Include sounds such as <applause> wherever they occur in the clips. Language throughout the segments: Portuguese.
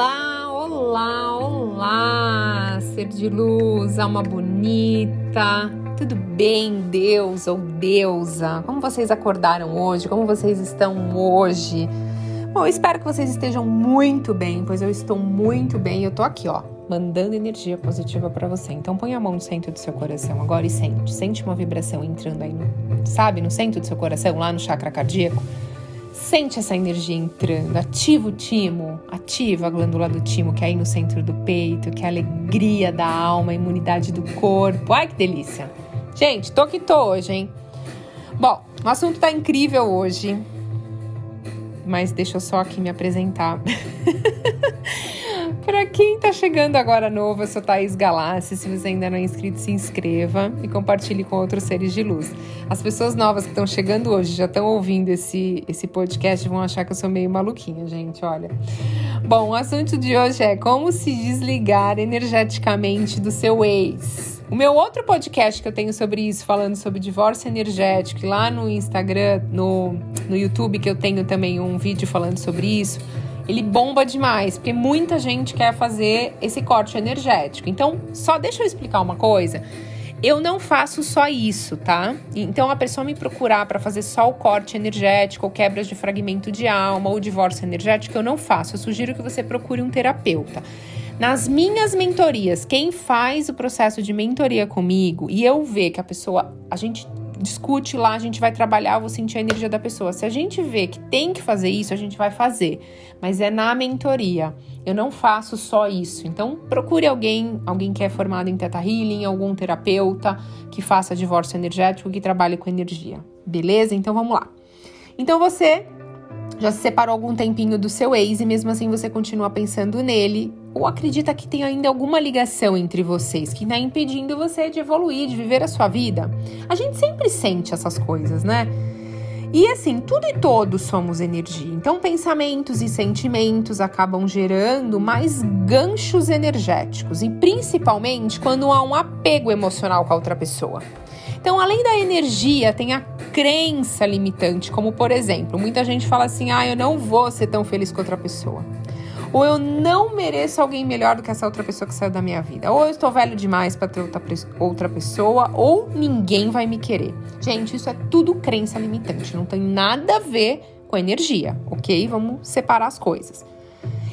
Olá, olá, olá, ser de luz, alma bonita, tudo bem, Deus ou deusa? Como vocês acordaram hoje? Como vocês estão hoje? Bom, eu espero que vocês estejam muito bem, pois eu estou muito bem. Eu tô aqui, ó, mandando energia positiva para você. Então põe a mão no centro do seu coração agora e sente. Sente uma vibração entrando aí, sabe, no centro do seu coração, lá no chakra cardíaco. Sente essa energia entrando, ativa o timo, ativa a glândula do timo que é aí no centro do peito, que é a alegria da alma, a imunidade do corpo. Ai que delícia! Gente, tô que tô hoje, hein? Bom, o assunto tá incrível hoje, mas deixa eu só aqui me apresentar. <laughs> Para quem tá chegando agora novo, eu sou Thaís Galassi. Se você ainda não é inscrito, se inscreva e compartilhe com outros seres de luz. As pessoas novas que estão chegando hoje, já estão ouvindo esse, esse podcast, vão achar que eu sou meio maluquinha, gente, olha. Bom, o assunto de hoje é como se desligar energeticamente do seu ex. O meu outro podcast que eu tenho sobre isso, falando sobre divórcio energético, lá no Instagram, no, no YouTube, que eu tenho também um vídeo falando sobre isso ele bomba demais, porque muita gente quer fazer esse corte energético. Então, só deixa eu explicar uma coisa. Eu não faço só isso, tá? Então a pessoa me procurar para fazer só o corte energético, ou quebras de fragmento de alma, ou divórcio energético, eu não faço. Eu sugiro que você procure um terapeuta. Nas minhas mentorias, quem faz o processo de mentoria comigo e eu ver que a pessoa, a gente discute lá, a gente vai trabalhar, vou sentir a energia da pessoa. Se a gente vê que tem que fazer isso, a gente vai fazer. Mas é na mentoria. Eu não faço só isso. Então, procure alguém, alguém que é formado em Teta Healing, algum terapeuta que faça divórcio energético, que trabalhe com energia. Beleza? Então, vamos lá. Então, você já se separou algum tempinho do seu ex e mesmo assim você continua pensando nele ou acredita que tem ainda alguma ligação entre vocês que está impedindo você de evoluir, de viver a sua vida? A gente sempre sente essas coisas, né? E assim, tudo e todos somos energia. Então, pensamentos e sentimentos acabam gerando mais ganchos energéticos, e principalmente quando há um apego emocional com a outra pessoa. Então, além da energia, tem a crença limitante, como por exemplo, muita gente fala assim: ah, eu não vou ser tão feliz com outra pessoa. Ou eu não mereço alguém melhor do que essa outra pessoa que saiu da minha vida. Ou eu estou velho demais para ter outra, outra pessoa, ou ninguém vai me querer. Gente, isso é tudo crença limitante, não tem nada a ver com energia, ok? Vamos separar as coisas.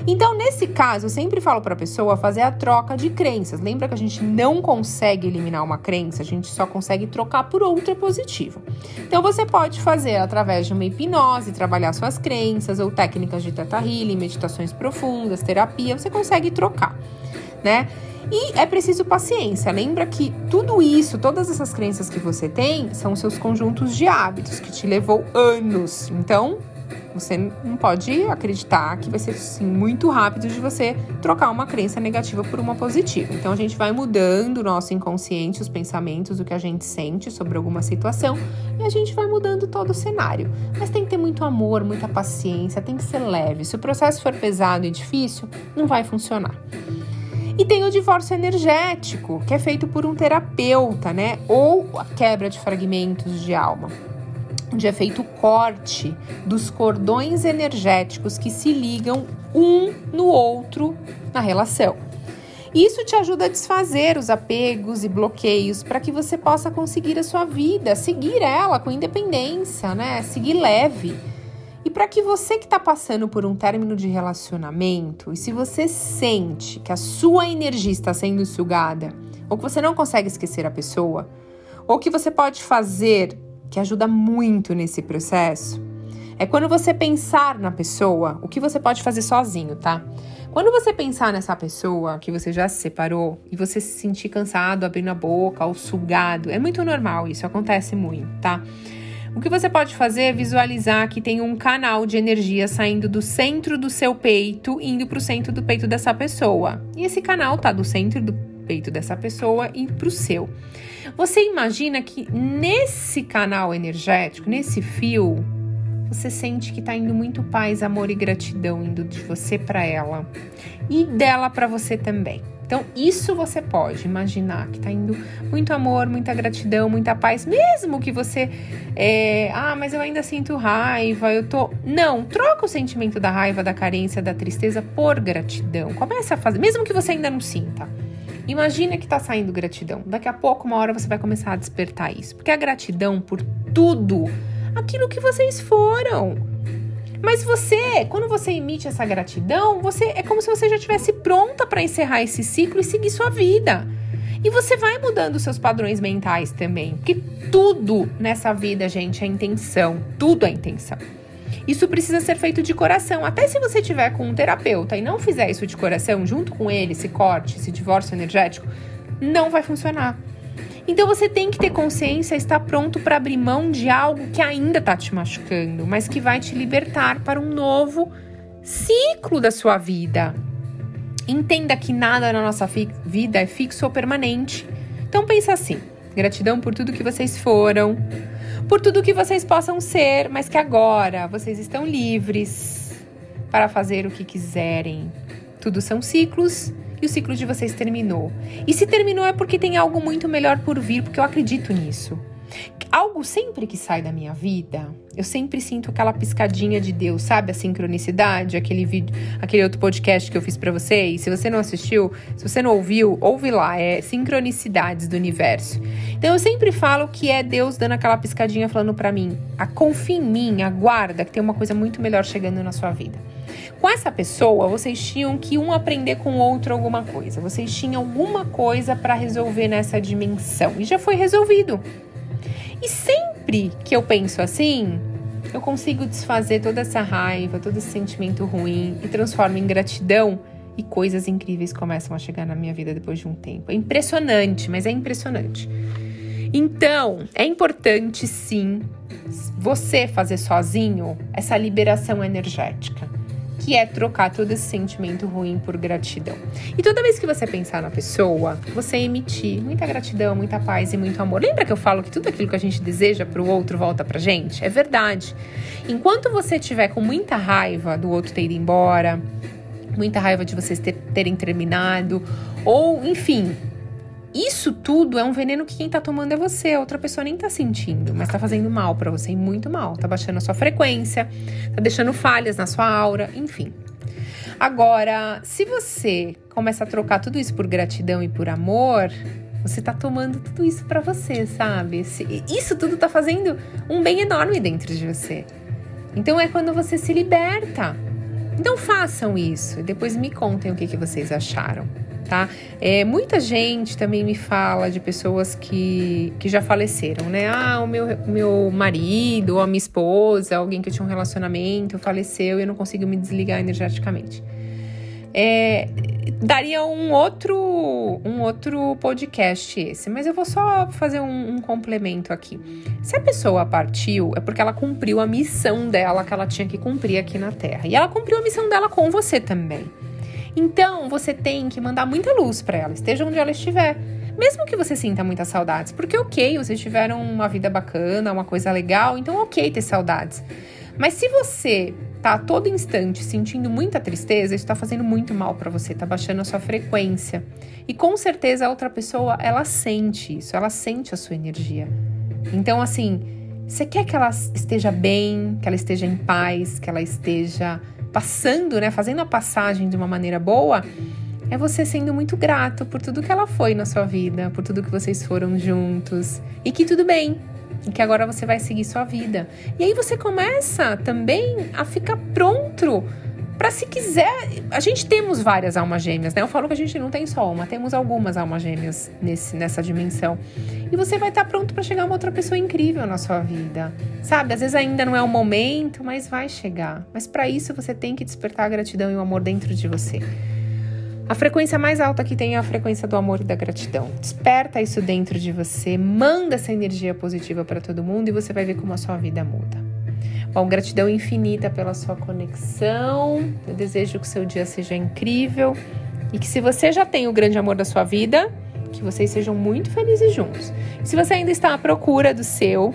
Então, nesse caso, eu sempre falo para a pessoa fazer a troca de crenças. Lembra que a gente não consegue eliminar uma crença, a gente só consegue trocar por outra positiva. Então, você pode fazer através de uma hipnose, trabalhar suas crenças, ou técnicas de teta healing, meditações profundas, terapia, você consegue trocar, né? E é preciso paciência. Lembra que tudo isso, todas essas crenças que você tem, são seus conjuntos de hábitos que te levou anos. Então, você não pode acreditar que vai ser assim, muito rápido de você trocar uma crença negativa por uma positiva. Então a gente vai mudando o nosso inconsciente, os pensamentos, o que a gente sente sobre alguma situação e a gente vai mudando todo o cenário. Mas tem que ter muito amor, muita paciência, tem que ser leve. Se o processo for pesado e difícil, não vai funcionar. E tem o divórcio energético, que é feito por um terapeuta, né? Ou a quebra de fragmentos de alma onde é feito o corte dos cordões energéticos que se ligam um no outro na relação. Isso te ajuda a desfazer os apegos e bloqueios para que você possa conseguir a sua vida, seguir ela com independência, né? Seguir leve. E para que você que está passando por um término de relacionamento, e se você sente que a sua energia está sendo sugada, ou que você não consegue esquecer a pessoa, ou que você pode fazer que ajuda muito nesse processo é quando você pensar na pessoa, o que você pode fazer sozinho, tá? Quando você pensar nessa pessoa que você já se separou e você se sentir cansado, abrindo a boca ou sugado, é muito normal, isso acontece muito, tá? O que você pode fazer é visualizar que tem um canal de energia saindo do centro do seu peito, indo para o centro do peito dessa pessoa. E esse canal tá do centro do peito dessa pessoa e para o seu. Você imagina que nesse canal energético, nesse fio, você sente que está indo muito paz, amor e gratidão indo de você para ela e dela para você também. Então, isso você pode imaginar que tá indo muito amor, muita gratidão, muita paz, mesmo que você. É, ah, mas eu ainda sinto raiva, eu tô. Não, troca o sentimento da raiva, da carência, da tristeza por gratidão. Comece a fazer, mesmo que você ainda não sinta. Imagina que tá saindo gratidão. Daqui a pouco, uma hora, você vai começar a despertar isso. Porque a gratidão por tudo, aquilo que vocês foram mas você, quando você emite essa gratidão, você é como se você já estivesse pronta para encerrar esse ciclo e seguir sua vida. E você vai mudando seus padrões mentais também, porque tudo nessa vida, gente, é intenção, tudo é intenção. Isso precisa ser feito de coração. Até se você tiver com um terapeuta e não fizer isso de coração, junto com ele, esse corte, esse divórcio energético, não vai funcionar. Então você tem que ter consciência, estar pronto para abrir mão de algo que ainda está te machucando, mas que vai te libertar para um novo ciclo da sua vida. Entenda que nada na nossa vida é fixo ou permanente. Então pensa assim: gratidão por tudo que vocês foram, por tudo que vocês possam ser, mas que agora vocês estão livres para fazer o que quiserem. Tudo são ciclos e o ciclo de vocês terminou. E se terminou é porque tem algo muito melhor por vir, porque eu acredito nisso. Algo sempre que sai da minha vida, eu sempre sinto aquela piscadinha de Deus, sabe? A sincronicidade, aquele vídeo, aquele outro podcast que eu fiz para vocês. Se você não assistiu, se você não ouviu, ouve lá, é Sincronicidades do Universo. Então eu sempre falo que é Deus dando aquela piscadinha falando para mim: "A confia em mim, aguarda que tem uma coisa muito melhor chegando na sua vida". Com essa pessoa, vocês tinham que um aprender com o outro alguma coisa. Vocês tinham alguma coisa para resolver nessa dimensão e já foi resolvido. E sempre que eu penso assim, eu consigo desfazer toda essa raiva, todo esse sentimento ruim e transformo em gratidão e coisas incríveis começam a chegar na minha vida depois de um tempo. É impressionante, mas é impressionante. Então, é importante sim você fazer sozinho essa liberação energética que é trocar todo esse sentimento ruim por gratidão. E toda vez que você pensar na pessoa, você emitir muita gratidão, muita paz e muito amor. Lembra que eu falo que tudo aquilo que a gente deseja para o outro volta pra gente? É verdade. Enquanto você tiver com muita raiva do outro ter ido embora, muita raiva de vocês ter, terem terminado, ou enfim, isso tudo é um veneno que quem tá tomando é você, a outra pessoa nem tá sentindo, mas tá fazendo mal para você, e muito mal. Tá baixando a sua frequência, tá deixando falhas na sua aura, enfim. Agora, se você começa a trocar tudo isso por gratidão e por amor, você tá tomando tudo isso para você, sabe? Isso tudo tá fazendo um bem enorme dentro de você. Então é quando você se liberta. Então façam isso e depois me contem o que, que vocês acharam tá? É, muita gente também me fala de pessoas que, que já faleceram, né? Ah, o meu, meu marido ou a minha esposa, alguém que eu tinha um relacionamento, faleceu e eu não consigo me desligar energeticamente. É, daria um outro, um outro podcast esse, mas eu vou só fazer um, um, complemento aqui. Se a pessoa partiu, é porque ela cumpriu a missão dela que ela tinha que cumprir aqui na Terra. E ela cumpriu a missão dela com você também. Então, você tem que mandar muita luz para ela, esteja onde ela estiver. Mesmo que você sinta muitas saudades, porque ok, vocês tiveram uma vida bacana, uma coisa legal, então ok ter saudades. Mas se você tá a todo instante sentindo muita tristeza, isso está fazendo muito mal para você, tá baixando a sua frequência. E com certeza a outra pessoa, ela sente isso, ela sente a sua energia. Então, assim, você quer que ela esteja bem, que ela esteja em paz, que ela esteja passando, né, fazendo a passagem de uma maneira boa, é você sendo muito grato por tudo que ela foi na sua vida, por tudo que vocês foram juntos e que tudo bem, que agora você vai seguir sua vida. E aí você começa também a ficar pronto para se quiser, a gente temos várias almas gêmeas, né? Eu falo que a gente não tem só uma, temos algumas almas gêmeas nesse, nessa dimensão. E você vai estar pronto para chegar uma outra pessoa incrível na sua vida. Sabe? Às vezes ainda não é o momento, mas vai chegar. Mas para isso você tem que despertar a gratidão e o amor dentro de você. A frequência mais alta que tem é a frequência do amor e da gratidão. Desperta isso dentro de você, manda essa energia positiva para todo mundo e você vai ver como a sua vida muda. Bom, gratidão infinita pela sua conexão. Eu desejo que o seu dia seja incrível e que se você já tem o grande amor da sua vida, que vocês sejam muito felizes juntos. E se você ainda está à procura do seu,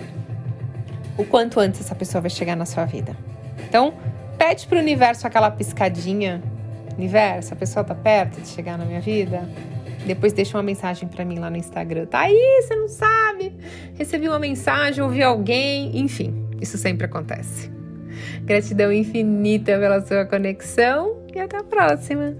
o quanto antes essa pessoa vai chegar na sua vida. Então, pede para o universo aquela piscadinha Universo, a pessoa tá perto de chegar na minha vida? Depois deixa uma mensagem para mim lá no Instagram. Tá aí, você não sabe? Recebi uma mensagem, ouvi alguém, enfim, isso sempre acontece. Gratidão infinita pela sua conexão e até a próxima.